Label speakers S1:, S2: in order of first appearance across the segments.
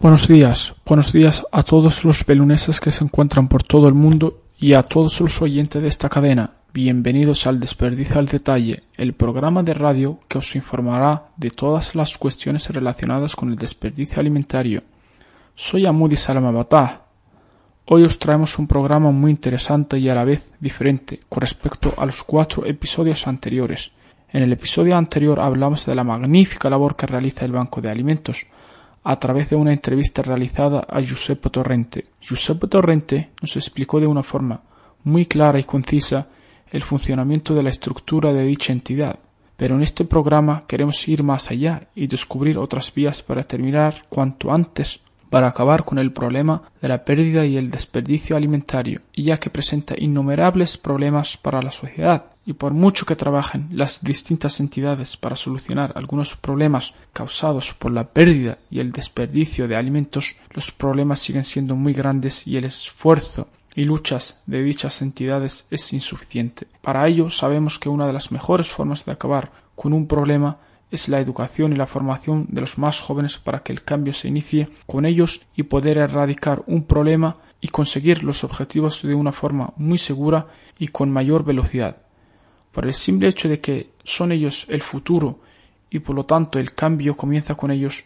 S1: Buenos días, buenos días a todos los peluneses que se encuentran por todo el mundo y a todos los oyentes de esta cadena. Bienvenidos al Desperdicio al Detalle, el programa de radio que os informará de todas las cuestiones relacionadas con el desperdicio alimentario. Soy Amudi Salamabatá. Hoy os traemos un programa muy interesante y a la vez diferente con respecto a los cuatro episodios anteriores. En el episodio anterior hablamos de la magnífica labor que realiza el Banco de Alimentos, a través de una entrevista realizada a Giuseppe Torrente. Giuseppe Torrente nos explicó de una forma muy clara y concisa el funcionamiento de la estructura de dicha entidad. Pero en este programa queremos ir más allá y descubrir otras vías para terminar cuanto antes para acabar con el problema de la pérdida y el desperdicio alimentario, ya que presenta innumerables problemas para la sociedad, y por mucho que trabajen las distintas entidades para solucionar algunos problemas causados por la pérdida y el desperdicio de alimentos, los problemas siguen siendo muy grandes y el esfuerzo y luchas de dichas entidades es insuficiente. Para ello sabemos que una de las mejores formas de acabar con un problema es la educación y la formación de los más jóvenes para que el cambio se inicie con ellos y poder erradicar un problema y conseguir los objetivos de una forma muy segura y con mayor velocidad. Por el simple hecho de que son ellos el futuro y por lo tanto el cambio comienza con ellos,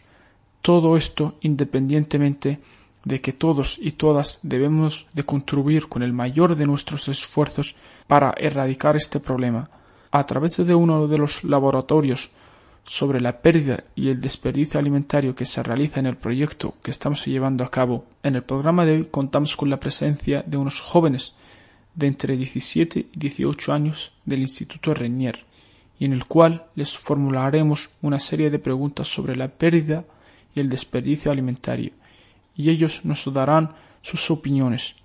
S1: todo esto independientemente de que todos y todas debemos de contribuir con el mayor de nuestros esfuerzos para erradicar este problema. A través de uno de los laboratorios sobre la pérdida y el desperdicio alimentario que se realiza en el proyecto que estamos llevando a cabo. En el programa de hoy contamos con la presencia de unos jóvenes de entre 17 y 18 años del Instituto Renier, y en el cual les formularemos una serie de preguntas sobre la pérdida y el desperdicio alimentario, y ellos nos darán sus opiniones.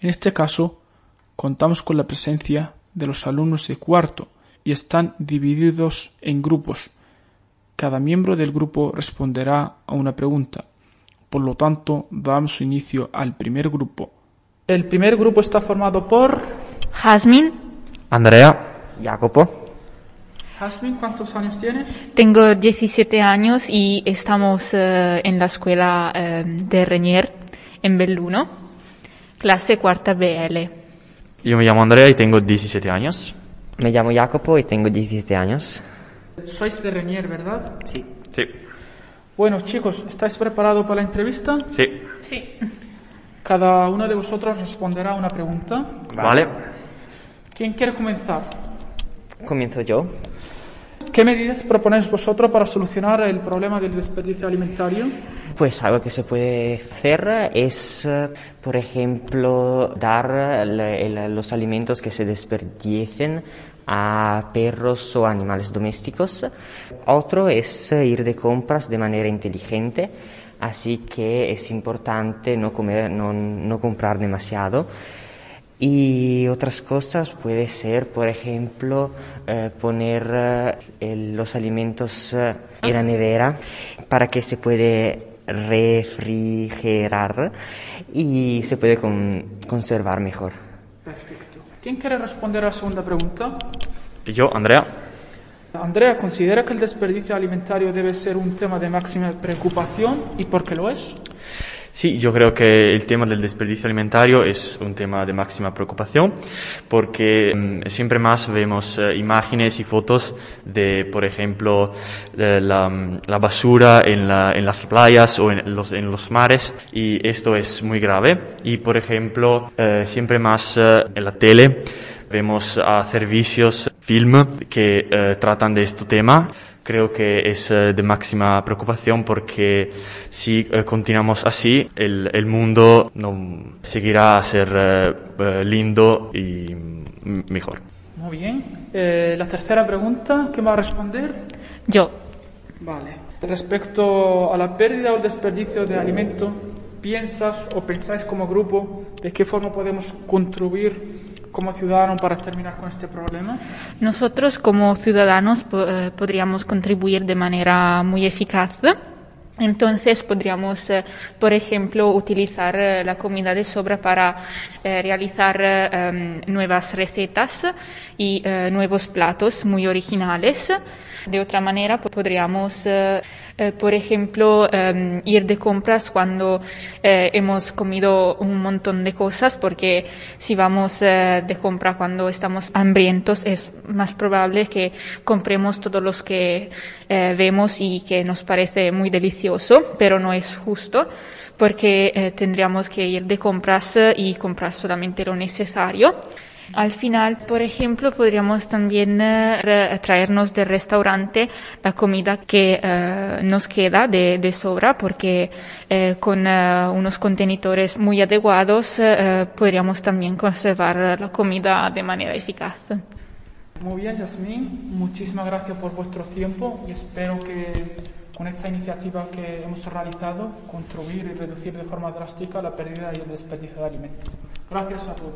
S1: En este caso, contamos con la presencia de los alumnos de cuarto, y están divididos en grupos, cada miembro del grupo responderá a una pregunta. Por lo tanto, damos inicio al primer grupo. El primer grupo está formado por
S2: Jasmine,
S3: Andrea, Jacopo,
S1: Jasmine, ¿cuántos años tienes?
S2: tengo 17 años y estamos eh, en la escuela eh, de Renier en Belluno, clase cuarta BL.
S3: yo me llamo Andrea y tengo 17 años.
S4: Me llamo Jacopo y tengo 17 años.
S1: Sois de Renier, ¿verdad?
S3: Sí. Sí.
S1: Bueno, chicos, ¿estáis preparados para la entrevista?
S3: Sí.
S2: Sí.
S1: Cada uno de vosotros responderá a una pregunta.
S3: Vale.
S1: ¿Quién quiere comenzar?
S4: Comienzo yo.
S1: ¿Qué medidas proponéis vosotros para solucionar el problema del desperdicio alimentario?
S4: Pues algo que se puede hacer es, por ejemplo, dar los alimentos que se desperdicien a perros o animales domésticos. Otro es eh, ir de compras de manera inteligente, así que es importante no, comer, no, no comprar demasiado. Y otras cosas puede ser, por ejemplo, eh, poner eh, los alimentos eh, en la nevera para que se puede refrigerar y se puede con- conservar mejor.
S1: Perfecto. ¿Quién quiere responder a la segunda pregunta?
S3: Yo, Andrea.
S1: Andrea, ¿considera que el desperdicio alimentario debe ser un tema de máxima preocupación y por qué lo es?
S3: Sí, yo creo que el tema del desperdicio alimentario es un tema de máxima preocupación porque mm, siempre más vemos eh, imágenes y fotos de, por ejemplo, eh, la, mm, la basura en, la- en las playas o en los, mares y esto es muy grave. Y, por ejemplo, eh, siempre más en la tele vemos a servicios, film que eh, tratan de este tema. Creo que es eh, de máxima preocupación porque si eh, continuamos así, el, el mundo no seguirá a ser eh, eh, lindo y mejor.
S1: Muy bien. Eh, la tercera pregunta, ¿quién va a responder?
S2: Yo.
S1: Vale. Respecto a la pérdida o el desperdicio de alimento, ¿piensas o pensáis como grupo de qué forma podemos contribuir como ciudadanos para terminar con este problema?
S2: Nosotros como ciudadanos eh, podríamos contribuir de manera muy eficaz. Entonces podríamos, eh, por ejemplo, utilizar eh, la comida de sobra para realizar em, nuevas recetas y nuevos platos muy originales. De otra manera, po- podríamos eh, por ejemplo, eh, ir de compras cuando eh, hemos comido un montón de cosas, porque si vamos eh, de compra cuando estamos hambrientos es más probable que compremos todos los que vemos y que nos parece muy delicioso, pero no es justo porque tendríamos que ir de compras y comprar solamente lo necesario. Al final, por ejemplo, podríamos también eh, traernos del restaurante la comida que eh, nos queda de, de sobra, porque eh, con eh, unos contenedores muy adecuados eh, podríamos también conservar la comida de manera eficaz.
S1: Muy bien, Yasmín, muchísimas gracias por vuestro tiempo y espero que con esta iniciativa que hemos realizado contribuir y reducir de forma drástica la pérdida y el desperdicio de alimentos. Gracias a todos.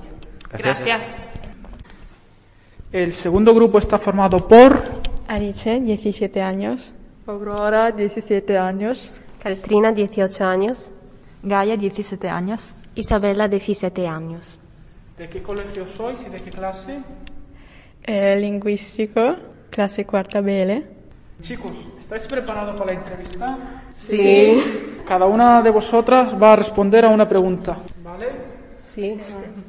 S1: El segundo grupo está formado por
S5: Ariche, 17 años. Aurora, 17 años.
S6: Caltrina, 18 años.
S7: Gaia, 17 años.
S6: Isabella, 17 años.
S1: ¿De qué colegio sois y de qué clase?
S5: Eh, lingüístico, clase cuarta BL.
S1: Chicos, ¿estáis preparados para la entrevista?
S6: Sí.
S1: Cada una de vosotras va a responder a una pregunta, ¿vale?
S6: Sí.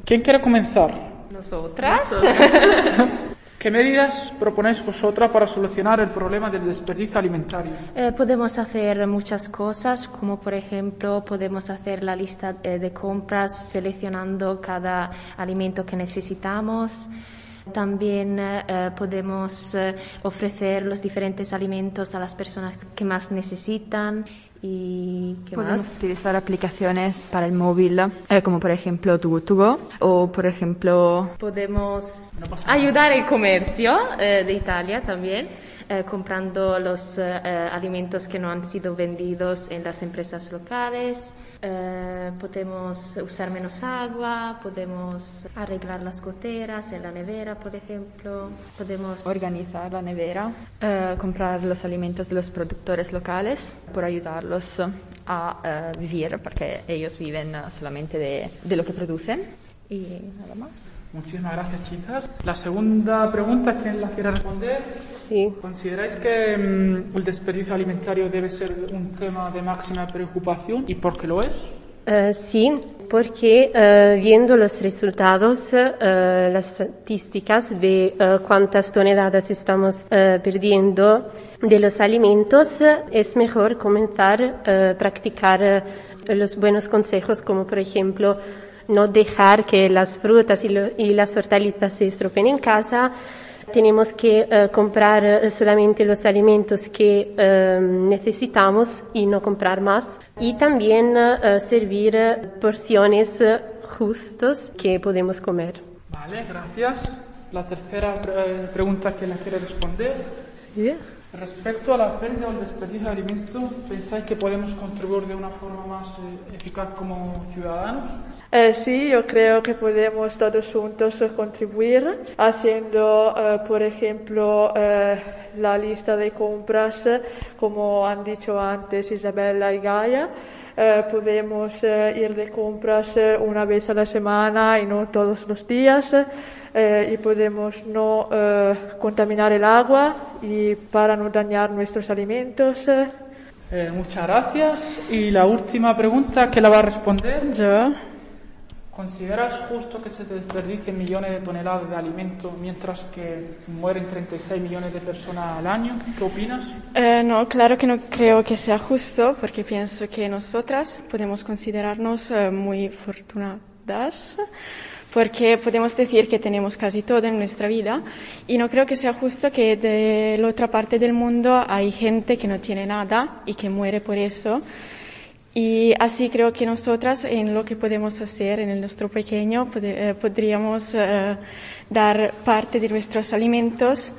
S1: ¿Quién quiere comenzar?
S6: Nosotras.
S1: ¿Qué medidas proponéis vosotras para solucionar el problema del desperdicio alimentario?
S6: Eh, podemos hacer muchas cosas, como por ejemplo podemos hacer la lista eh, de compras seleccionando cada alimento que necesitamos. También eh, podemos eh, ofrecer los diferentes alimentos a las personas que más necesitan y qué
S7: Podemos
S6: más.
S7: utilizar aplicaciones para el móvil, eh, como por ejemplo Too Good To Go, o por ejemplo
S6: Podemos ayudar el comercio eh, de Italia también, eh, comprando los eh, eh, alimentos que no han sido vendidos en las empresas locales. Eh, podemos usar menos agua, podemos arreglar las goteras en la nevera, por ejemplo. Podemos
S7: organizar la nevera, eh, comprar los alimentos de los productores locales por ayudarlos a eh, vivir, porque ellos viven eh, solamente de lo que producen. Y nada más.
S1: Muchísimas gracias, chicas. La segunda pregunta, ¿quién la quiere responder?
S6: Sí.
S1: ¿Consideráis que mm, el desperdicio alimentario debe ser un tema de máxima preocupación y por qué lo es?
S6: Eh, sí, porque eh, viendo los resultados, eh, las estadísticas de cuántas toneladas estamos perdiendo de los alimentos, es mejor comenzar a practicar los buenos consejos, como por ejemplo no dejar que las frutas y, lo- y las hortalizas se estropeen en casa, tenemos que eh, comprar eh, solamente los alimentos que eh, necesitamos y no comprar más. Y también eh, servir porciones justas que podemos comer.
S1: Vale, gracias. La tercera pregunta que la quiere responder. Respecto a la pérdida o el desperdicio de alimentos, ¿pensáis que podemos contribuir de una forma más eh, eficaz como ciudadanos?
S5: Eh, sí, yo creo que podemos todos juntos eh, contribuir haciendo, eh, por ejemplo, eh, la lista de compras, eh, como han dicho antes Isabella y Gaia. Eh, podemos eh, ir de compras eh, una vez a la semana y no todos los días. eh, y podemos no eh, contaminar el agua y para no dañar nuestros alimentos. eh.
S1: Eh, muchas gracias. Y la última pregunta que la va a responder.
S5: Yo.
S1: ¿Consideras justo que se desperdicien millones de toneladas de alimentos mientras que mueren 36 millones de personas al año? ¿Qué opinas?
S5: Eh, no, claro que no creo que sea justo, porque pienso que nosotras podemos considerarnos eh, muy afortunadas, porque podemos decir que tenemos casi todo en nuestra vida, y no creo que sea justo que de la otra parte del mundo hay gente que no tiene nada y que muere por eso. Y así creo que nosotras, en lo que podemos hacer en el nuestro pequeño, pode- eh, podríamos eh, dar parte de nuestros alimentos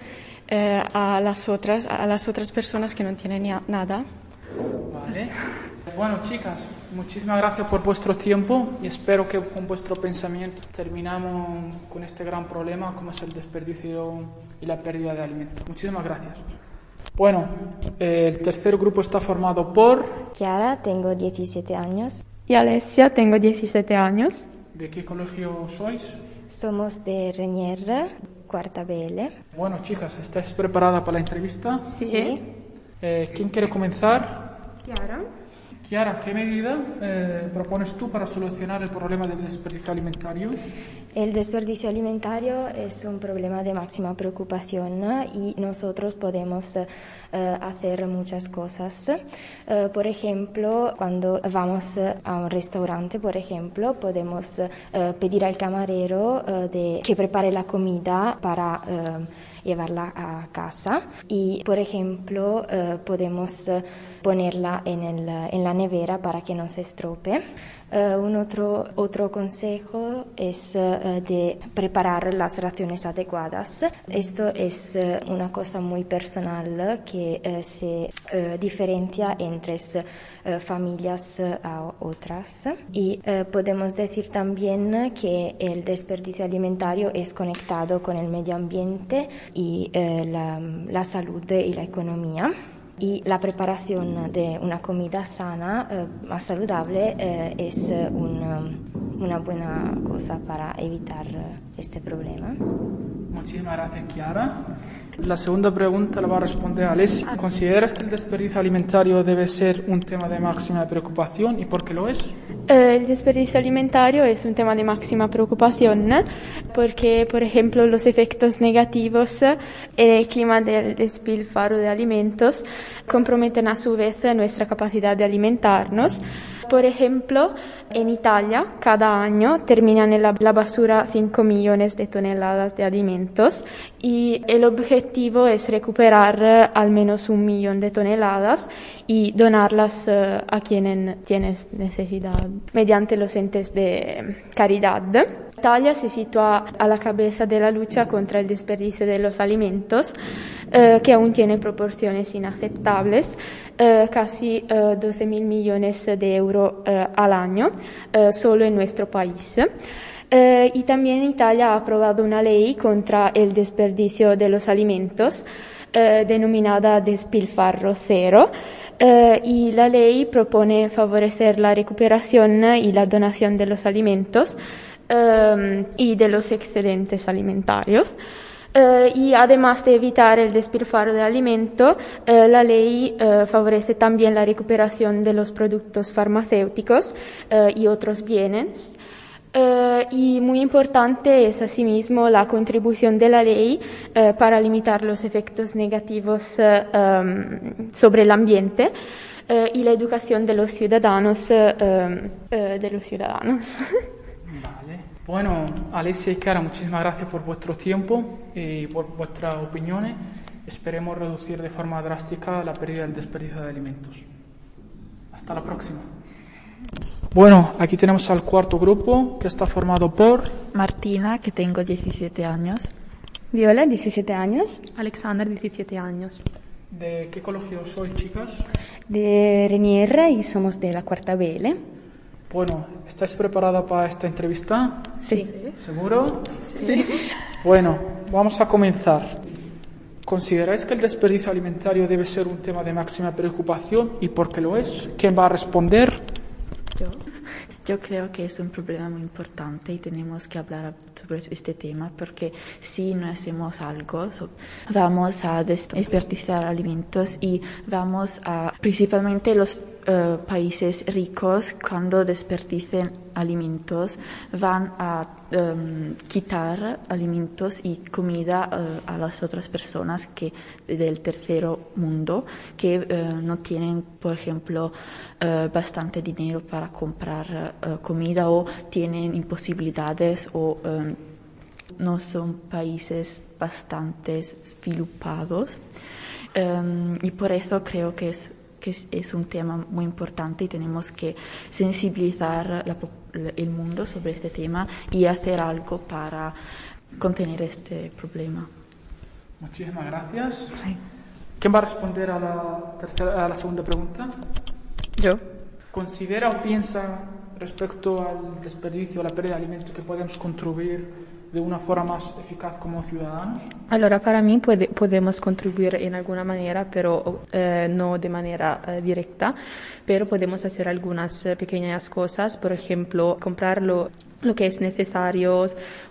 S5: eh, a las otras, a las otras personas que no tienen nada.
S1: Vale. Bueno, chicas, muchísimas gracias por vuestro tiempo y espero que con vuestro pensamiento terminamos con este gran problema como es el desperdicio y la pérdida de alimentos. Muchísimas gracias. Bueno, el tercer grupo está formado por...
S8: Chiara, tengo 17 años.
S5: Y Alessia, tengo 17 años.
S1: ¿De qué colegio sois?
S8: Somos de Renier, cuarta BL.
S1: Bueno, chicas, ¿estáis preparadas para la entrevista?
S5: Sí.
S1: Eh, ¿Quién quiere comenzar?
S5: Chiara.
S1: Chiara, ¿qué medida eh, propones tú para solucionar el problema del desperdicio alimentario?
S8: El desperdicio alimentario es un problema de máxima preocupación y nosotros podemos eh, hacer muchas cosas. Eh, por ejemplo, cuando vamos a un restaurante, por ejemplo, podemos eh, pedir al camarero eh, de, que prepare la comida para eh, llevarla a casa y, por ejemplo, eh, podemos eh, ponerla en, el, en la nevera para que no se estropee. Eh, un otro, otro consejo es eh, de preparar las raciones adecuadas. Esto es eh, una cosa muy personal que eh, se diferencia entre familias a otras. Y podemos decir también que el desperdicio alimentario es conectado con el medio ambiente y la, la salud y la economía y la preparación de una comida sana, eh, más saludable, eh, es eh, un, una buena cosa para evitar eh, este problema.
S1: Muchísimas gracias, Chiara. La segunda pregunta la va a responder Alessia. ¿Consideras que el desperdicio alimentario debe ser un tema de máxima preocupación y por qué lo es?
S5: Eh, el desperdicio alimentario es un tema de máxima preocupación porque, por ejemplo, los efectos negativos en el clima del despilfarro de alimentos comprometen a su vez nuestra capacidad de alimentarnos. Por ejemplo, en Italia cada año terminan en la, la basura 5 millones de toneladas de alimentos y el objetivo es recuperar eh, al menos un millón de toneladas y donarlas eh, a quienes tienen necesidad mediante los entes de caridad. Italia se sitúa a la cabeza de la lucha contra el desperdicio de los alimentos, eh, que aún tiene proporciones inaceptables, eh, casi eh, 12 mil millones de euros eh, al año, eh, solo en nuestro país. Y también Italia ha aprobado una ley contra el desperdicio de los alimentos, denominada despilfarro cero, eh, y la ley propone favorecer la recuperación y la donación de los alimentos y de los excedentes alimentarios. Eh, y además de evitar el despilfarro de alimento, eh, la ley eh, favorece también la recuperación de los productos farmacéuticos y otros bienes. Y muy importante es asimismo la contribución de la ley para limitar los efectos negativos em, sobre el ambiente y la educación de los ciudadanos. em, de los ciudadanos.
S1: Bueno, Alessia y Chiara, muchísimas gracias por vuestro tiempo y por vuestras opiniones. Esperemos reducir de forma drástica la pérdida del desperdicio de alimentos. Hasta la próxima. Bueno, aquí tenemos al cuarto grupo que está formado por
S9: Martina, que tengo 17 años.
S10: Viola, 17 años,
S9: Alexander, 17 años.
S1: ¿De qué colegio sois, chicas?
S10: de Renier y somos de la cuarta BL.
S1: Bueno, ¿estáis preparada para esta entrevista?
S10: Sí.
S1: ¿Seguro? Sí. Bueno, vamos a comenzar. ¿Consideráis que el desperdicio alimentario debe ser un tema de máxima preocupación y por qué lo es? ¿Quién va a responder?
S9: Yo, yo creo que es un problema muy importante y tenemos que hablar sobre este tema porque si no hacemos algo, vamos a des- desperdiciar alimentos y vamos a, principalmente los eh, países ricos, cuando desperdicen alimentos, van a em, quitar alimentos y comida eh, a las otras personas que del tercer mundo que eh, no tienen, por ejemplo, bastante dinero para comprar comida o tienen imposibilidades o em, no son países bastante sviluppados. Em, y por eso creo que es, que es, es un tema muy importante y tenemos que sensibilizar la el mundo sobre este tema y hacer algo para contener este problema.
S1: Muchísimas gracias. ¿Quién va a responder a la, tercera, a la segunda pregunta?
S9: Yo.
S1: ¿Considera o piensa respecto al desperdicio, a la pérdida de alimentos que podemos contribuir de una forma más eficaz como ciudadanos?
S11: Allora, para mí puede- podemos contribuir en alguna manera, pero eh, no de manera eh, directa, pero podemos hacer algunas eh, pequeñas cosas, por ejemplo, comprarlo lo que es necesario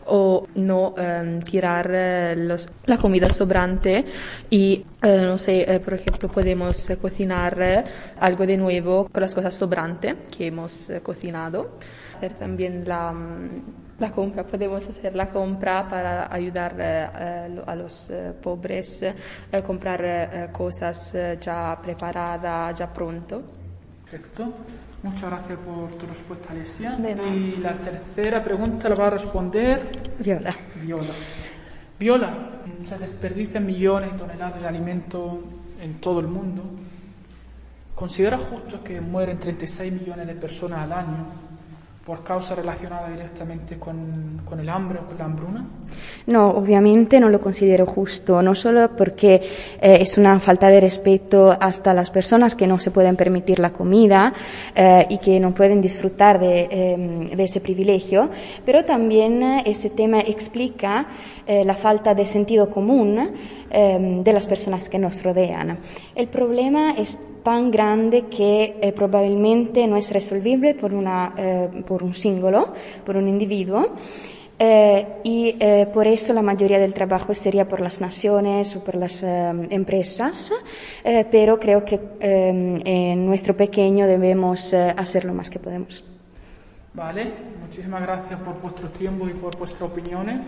S11: o no em, tirar eh, los, la comida sobrante y eh, no sé, eh, por ejemplo, podemos cocinar algo de nuevo con las cosas sobrantes que hemos cocinado. Hacer también la, mm, la, compra, podemos hacer la compra para ayudar a los pobres, comprar cosas ya preparadas, ya pronto.
S1: Perfecto. Muchas gracias por tu respuesta, Alicia. Y la tercera pregunta la va a responder
S10: Viola.
S1: Viola. Viola, se desperdician millones de toneladas de alimentos en todo el mundo. ¿Considera justo que mueren 36 millones de personas al año por causa relacionada directamente con, con, el hambre o con la hambruna?
S10: No, obviamente no lo considero justo, no solo porque eh, es una falta de respeto hasta las personas que no se pueden permitir la comida eh, y que no pueden disfrutar de, eh, de ese privilegio, pero también eh, ese tema explica eh, la falta de sentido común eh, de las personas que nos rodean. El problema es tan grande que eh, probabilmente no es resolvible por, una, eh, por un símbolo, por un individuo. Eh, y eh, por eso la mayoría del trabajo sería por las naciones o por las eh, empresas, pero creo que en nuestro pequeño debemos hacer lo más que podemos.
S1: Vale, muchísimas gracias por vuestro tiempo y por vuestras opiniones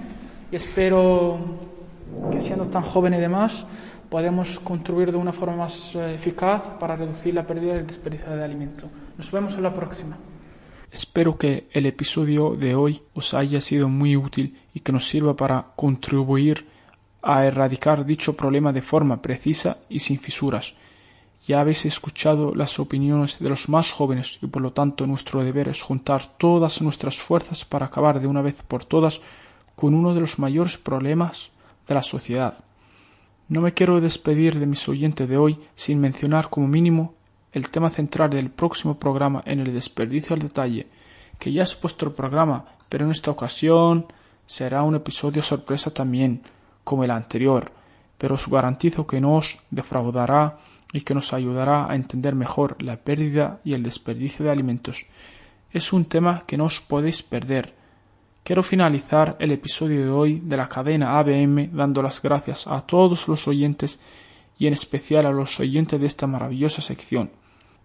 S1: y espero que siendo tan jóvenes y demás podemos contribuir de una forma más eh, eficaz para reducir la pérdida y el desperdicio de alimentos. Nos vemos en la próxima. Espero que el episodio de hoy os haya sido muy útil y que nos sirva para contribuir a erradicar dicho problema de forma precisa y sin fisuras. Ya habéis escuchado las opiniones de los más jóvenes y por lo tanto nuestro deber es juntar todas nuestras fuerzas para acabar de una vez por todas con uno de los mayores problemas de la sociedad, no me quiero despedir de mis oyentes de hoy sin mencionar como mínimo el tema central del próximo programa en el desperdicio al detalle, que ya es vuestro programa, pero en esta ocasión será un episodio sorpresa también, como el anterior, pero os garantizo que no os defraudará y que nos ayudará a entender mejor la pérdida y el desperdicio de alimentos. Es un tema que no os podéis perder, Quiero finalizar el episodio de hoy de la cadena ABM dando las gracias a todos los oyentes y en especial a los oyentes de esta maravillosa sección.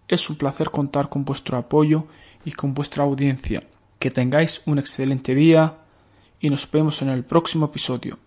S1: Es un placer contar con vuestro apoyo y con vuestra audiencia. Que tengáis un excelente día y nos vemos en el próximo episodio.